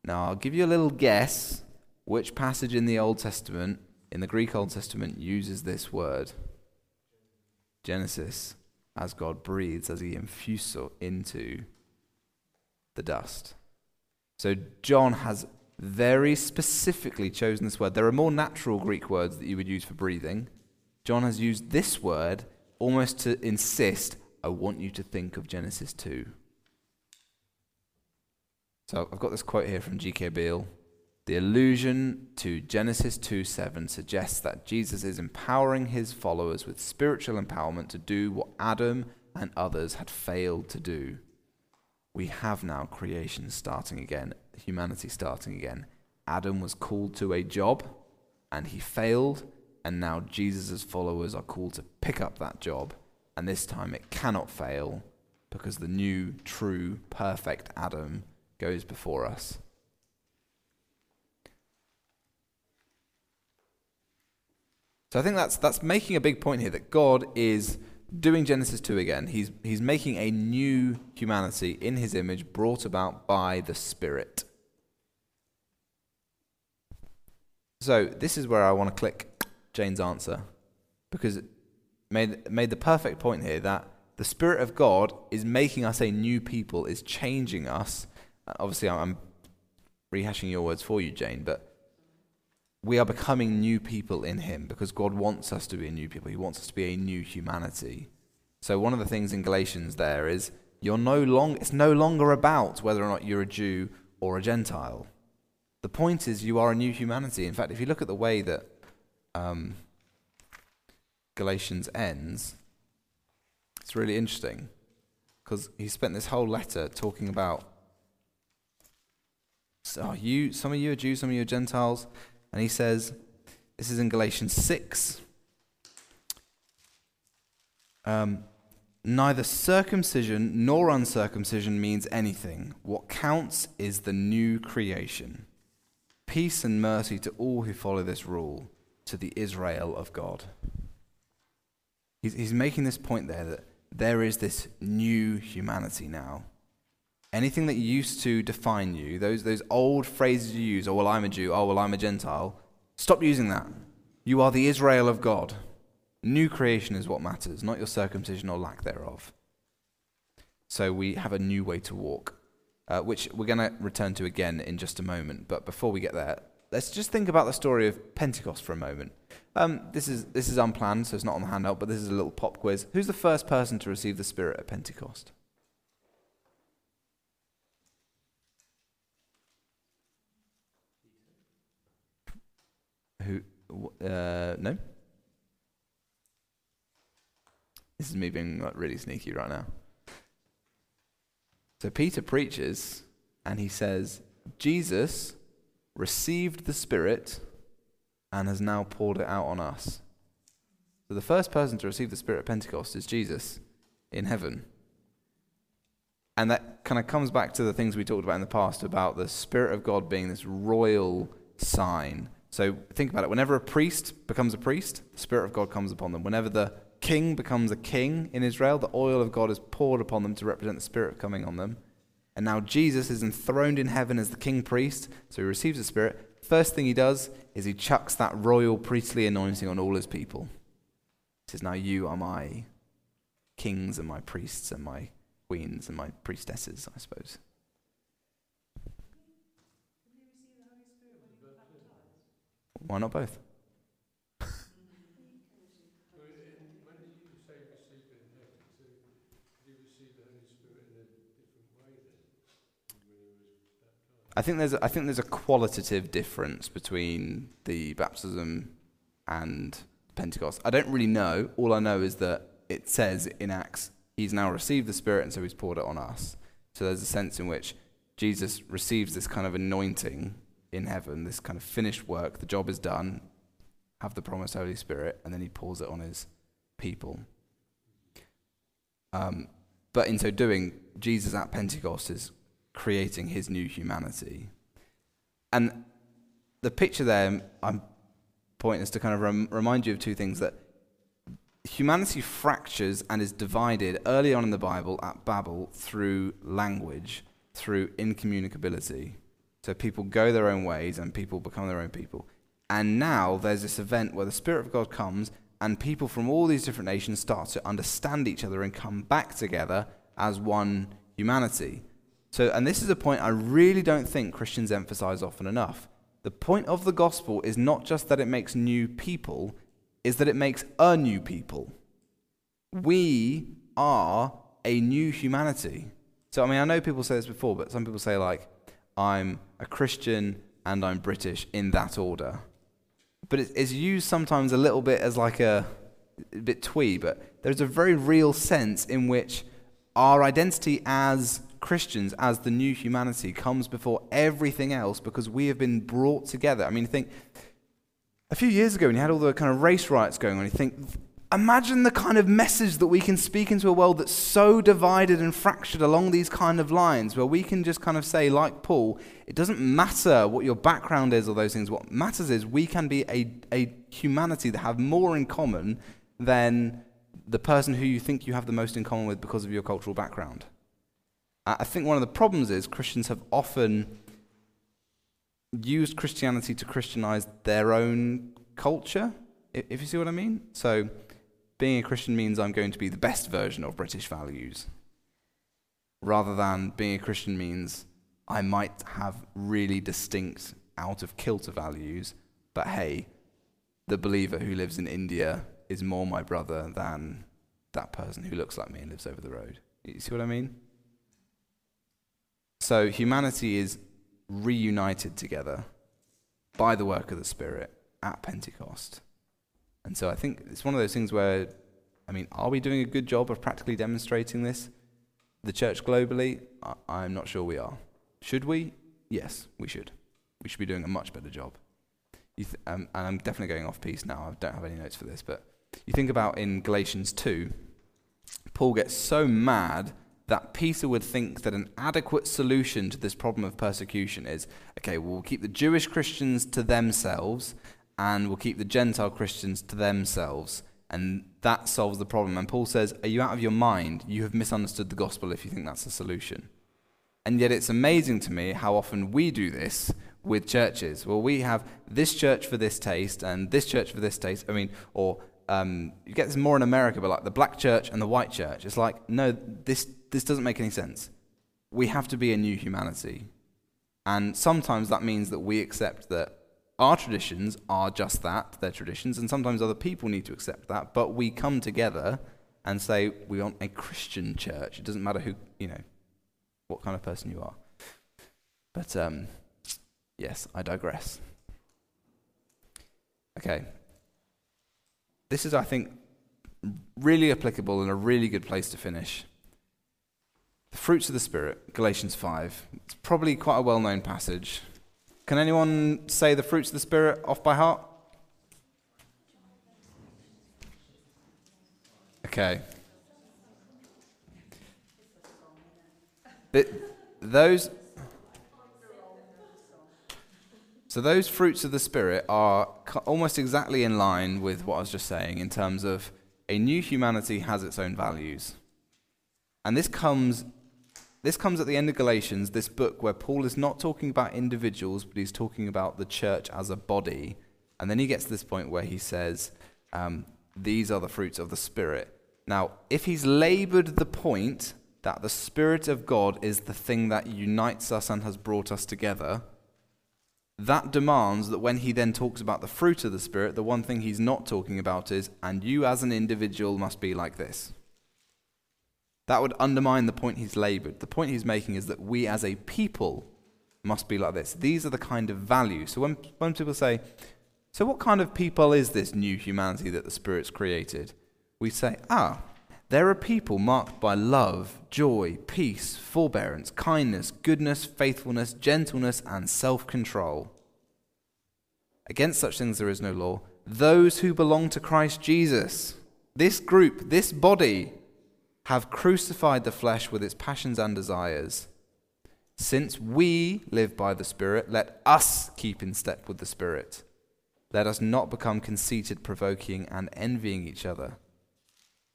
Speaker 1: Now, I'll give you a little guess which passage in the Old Testament, in the Greek Old Testament, uses this word. Genesis, as God breathes, as he emphuso into the dust. So, John has very specifically chosen this word. There are more natural Greek words that you would use for breathing. John has used this word almost to insist, I want you to think of Genesis 2. So I've got this quote here from G.K. Beale. The allusion to Genesis 2 7 suggests that Jesus is empowering his followers with spiritual empowerment to do what Adam and others had failed to do. We have now creation starting again, humanity starting again. Adam was called to a job and he failed, and now Jesus' followers are called to pick up that job. And this time it cannot fail because the new, true, perfect Adam goes before us. So I think that's, that's making a big point here that God is doing Genesis 2 again. He's, he's making a new humanity in his image brought about by the Spirit. So this is where I want to click Jane's answer because it made, made the perfect point here that the Spirit of God is making us a new people, is changing us. Uh, Obviously, I'm rehashing your words for you, Jane, but we are becoming new people in Him because God wants us to be a new people. He wants us to be a new humanity. So one of the things in Galatians there is you're no long, it's no longer about whether or not you're a Jew or a Gentile. The point is you are a new humanity. In fact, if you look at the way that um, Galatians ends, it's really interesting because he spent this whole letter talking about so you some of you are Jews, some of you are Gentiles, and he says this is in Galatians six. Um, Neither circumcision nor uncircumcision means anything. What counts is the new creation. Peace and mercy to all who follow this rule, to the Israel of God. He's, he's making this point there that there is this new humanity now. Anything that used to define you, those, those old phrases you use, oh, well, I'm a Jew, oh, well, I'm a Gentile, stop using that. You are the Israel of God. New creation is what matters, not your circumcision or lack thereof. So we have a new way to walk, uh, which we're going to return to again in just a moment. But before we get there, let's just think about the story of Pentecost for a moment. Um, this is this is unplanned, so it's not on the handout, but this is a little pop quiz. Who's the first person to receive the Spirit at Pentecost? Who? Uh, no. This is me being like, really sneaky right now. So Peter preaches and he says, Jesus received the Spirit and has now poured it out on us. So the first person to receive the Spirit at Pentecost is Jesus in heaven. And that kind of comes back to the things we talked about in the past about the Spirit of God being this royal sign. So think about it. Whenever a priest becomes a priest, the Spirit of God comes upon them. Whenever the king becomes a king in Israel, the oil of God is poured upon them to represent the Spirit coming on them. And now Jesus is enthroned in heaven as the king priest, so he receives the Spirit. First thing he does is he chucks that royal priestly anointing on all his people. He says, Now you are my kings and my priests and my queens and my priestesses, I suppose. Why not both?
Speaker 3: When did you say receive it in heaven? So did you receive the Holy Spirit in a different way then? From when he was baptized?
Speaker 1: I think there's I think there's a qualitative difference between the baptism and Pentecost. I don't really know. All I know is that it says in Acts, He's now received the Spirit, and so He's poured it on us. So there's a sense in which Jesus receives this kind of anointing in heaven, this kind of finished work. The job is done. Have the promised Holy Spirit, and then He pours it on His people. Um, but in so doing, Jesus at Pentecost is creating his new humanity. And the picture there, I'm pointing is to kind of rem- remind you of two things that humanity fractures and is divided early on in the Bible at Babel through language, through incommunicability. So people go their own ways and people become their own people. And now there's this event where the Spirit of God comes and people from all these different nations start to understand each other and come back together as one humanity. So, and this is a point I really don't think Christians emphasize often enough. The point of the gospel is not just that it makes new people, is that it makes a new people. We are a new humanity. So, I mean, I know people say this before, but some people say, like, I'm a Christian and I'm British in that order. But it's used sometimes a little bit as like a, a bit twee, but there's a very real sense in which our identity as Christians, as the new humanity, comes before everything else because we have been brought together. I mean, think a few years ago when you had all the kind of race riots going on, you think, imagine the kind of message that we can speak into a world that's so divided and fractured along these kind of lines, where we can just kind of say, like Paul, it doesn't matter what your background is or those things. What matters is we can be a, a humanity that have more in common than the person who you think you have the most in common with because of your cultural background. I think one of the problems is Christians have often used Christianity to Christianize their own culture, if you see what I mean. So, being a Christian means I'm going to be the best version of British values, rather than being a Christian means I might have really distinct, out of kilter values, but hey, the believer who lives in India is more my brother than that person who looks like me and lives over the road. You see what I mean? So humanity is reunited together by the work of the Spirit at Pentecost. And so I think it's one of those things where, I mean, are we doing a good job of practically demonstrating this? The church globally? I- am not sure we are. Should we? Yes, we should. We should be doing a much better job. Th- um, and I'm definitely going off piece now. I don't have any notes for this, but you think about in Galatians 2, Paul gets so mad that Peter would think that an adequate solution to this problem of persecution is okay, we'll keep the Jewish Christians to themselves and we'll keep the Gentile Christians to themselves. And that solves the problem. And Paul says, Are you out of your mind? You have misunderstood the gospel if you think that's a solution. And yet it's amazing to me how often we do this with churches. Well, we have this church for this taste and this church for this taste. I mean, or um, you get this more in America, but like the black church and the white church. It's like, no, this, this doesn't make any sense. We have to be a new humanity. And sometimes that means that we accept that our traditions are just that, they're traditions, and sometimes other people need to accept that, but we come together and say we want a Christian church. It doesn't matter who, you know, what kind of person you are. But um, yes, I digress. Okay, this is, I think, really applicable and a really good place to finish. The fruits of the Spirit, Galatians 5. It's probably quite a well known passage. Can anyone say the fruits of the Spirit off by heart? Okay. But those So those fruits of the Spirit are almost exactly in line with what I was just saying in terms of a new humanity has its own values. And this comes, this comes at the end of Galatians, this book where Paul is not talking about individuals, but he's talking about the church as a body. And then he gets to this point where he says, um, These are the fruits of the Spirit. Now, if he's labored the point that the Spirit of God is the thing that unites us and has brought us together, that demands that when he then talks about the fruit of the Spirit, the one thing he's not talking about is, and you as an individual must be like this. That would undermine the point he's labored. The point he's making is that we as a people must be like this. These are the kind of values. So when, when people say, so what kind of people is this new humanity that the Spirit's created? We say, ah, there are people marked by love, joy, peace, forbearance, kindness, goodness, faithfulness, gentleness, and self control. Against such things there is no law. Those who belong to Christ Jesus, this group, this body, have crucified the flesh with its passions and desires. Since we live by the Spirit, let us keep in step with the Spirit. Let us not become conceited, provoking, and envying each other.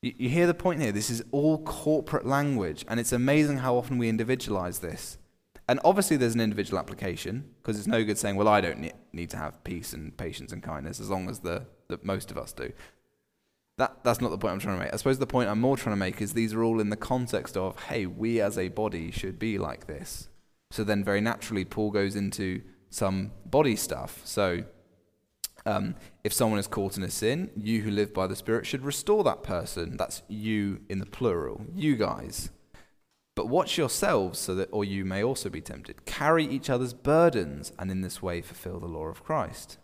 Speaker 1: You, you hear the point here? This is all corporate language, and it's amazing how often we individualize this. And obviously, there's an individual application because it's no good saying, "Well, I don't need, to have peace and patience and kindness," as long as the, the most of us do. That, that's not the point I'm trying to make. I suppose the point I'm more trying to make is these are all in the context of, hey, we as a body should be like this. So then, very naturally, Paul goes into some body stuff. So, um, if someone is caught in a sin, you who live by the Spirit should restore that person. That's you in the plural, you guys. But watch yourselves so that, or you may also be tempted. Carry each other's burdens, and in this way fulfill the law of Christ.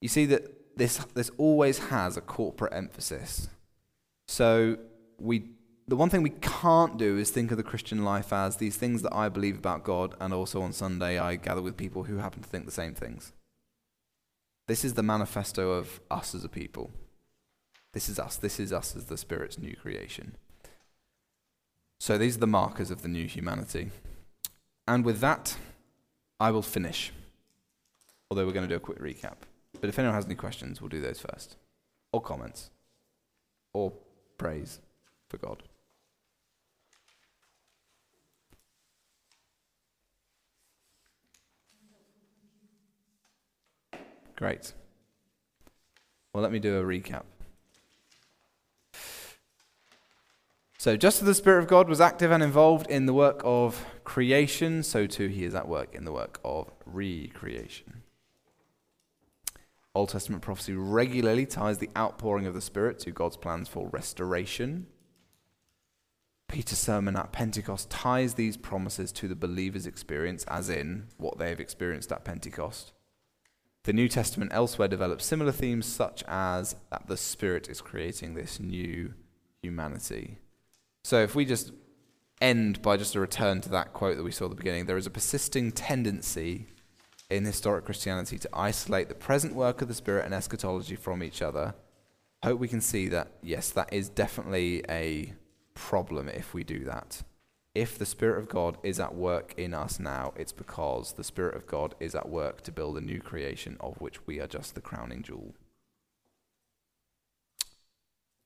Speaker 1: You see that this, this always has a corporate emphasis. So we, the one thing we can't do is think of the Christian life as these things that I believe about God, and also on Sunday I gather with people who happen to think the same things. This is the manifesto of us as a people. This is us. This is us as the Spirit's new creation. So these are the markers of the new humanity. And with that, I will finish. Although we're going to do a quick recap. But if anyone has any questions, we'll do those first. Or comments. Or praise for God. Great. Well, let me do a recap. So, just as the Spirit of God was active and involved in the work of creation, so too he is at work in the work of recreation. Old Testament prophecy regularly ties the outpouring of the Spirit to God's plans for restoration. Peter's sermon at Pentecost ties these promises to the believer's experience, as in what they have experienced at Pentecost. The New Testament elsewhere develops similar themes, such as that the Spirit is creating this new humanity. So if we just end by just a return to that quote that we saw at the beginning, there is a persisting tendency in historic Christianity to isolate the present work of the Spirit and eschatology from each other. I hope we can see that, yes, that is definitely a problem if we do that. If the Spirit of God is at work in us now, it's because the Spirit of God is at work to build a new creation of which we are just the crowning jewel.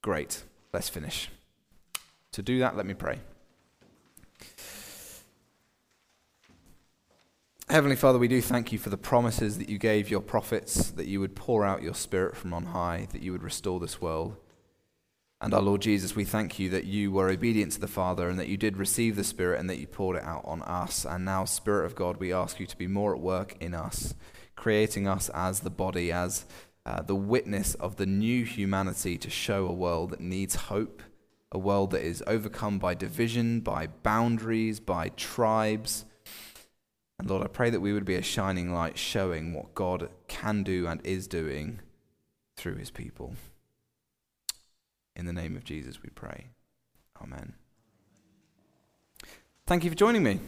Speaker 1: Great. Let's finish. To do that, let me pray. Heavenly Father, we do thank you for the promises that you gave your prophets, that you would pour out your Spirit from on high, that you would restore this world. And our Lord Jesus, we thank you that you were obedient to the Father and that you did receive the Spirit and that you poured it out on us. And now, Spirit of God, we ask you to be more at work in us, creating us as the body, as uh, the witness of the new humanity to show a world that needs hope, a world that is overcome by division, by boundaries, by tribes. And Lord, I pray that we would be a shining light showing what God can do and is doing through his people. In the name of Jesus, we pray. Amen. Thank you for joining me.